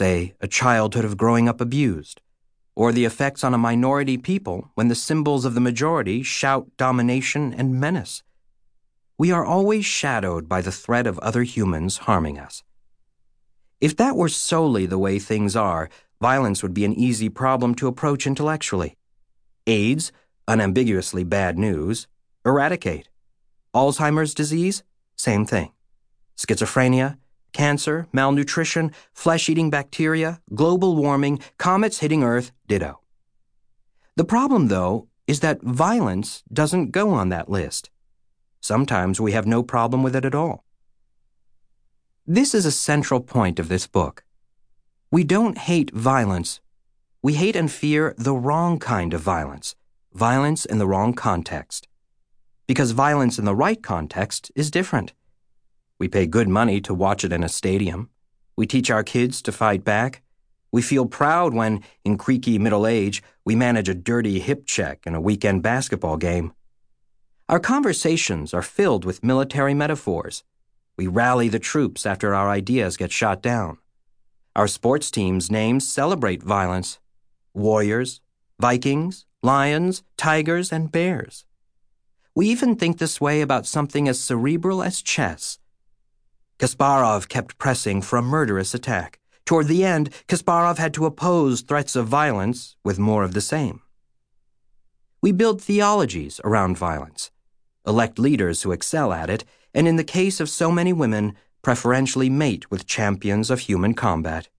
say, a childhood of growing up abused, or the effects on a minority people when the symbols of the majority shout domination and menace. We are always shadowed by the threat of other humans harming us. If that were solely the way things are, violence would be an easy problem to approach intellectually. AIDS, unambiguously bad news, eradicate. Alzheimer's disease, same thing. Schizophrenia, cancer, malnutrition, flesh eating bacteria, global warming, comets hitting Earth, ditto. The problem, though, is that violence doesn't go on that list. Sometimes we have no problem with it at all. This is a central point of this book. We don't hate violence. We hate and fear the wrong kind of violence, violence in the wrong context because violence in the right context is different. We pay good money to watch it in a stadium. We teach our kids to fight back. We feel proud when, in creaky middle age, we manage a dirty hip check in a weekend basketball game. Our conversations are filled with military metaphors. We rally the troops after our ideas get shot down. Our sports teams' names celebrate violence warriors, Vikings, lions, tigers, and bears. We even think this way about something as cerebral as chess. Kasparov kept pressing for a murderous attack. Toward the end, Kasparov had to oppose threats of violence with more of the same. We build theologies around violence, elect leaders who excel at it, and in the case of so many women, preferentially mate with champions of human combat.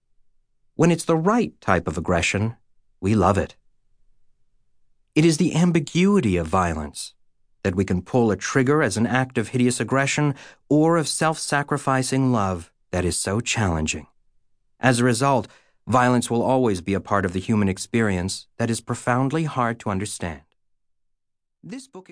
When it's the right type of aggression, we love it. It is the ambiguity of violence that we can pull a trigger as an act of hideous aggression or of self sacrificing love that is so challenging. As a result, violence will always be a part of the human experience that is profoundly hard to understand. This book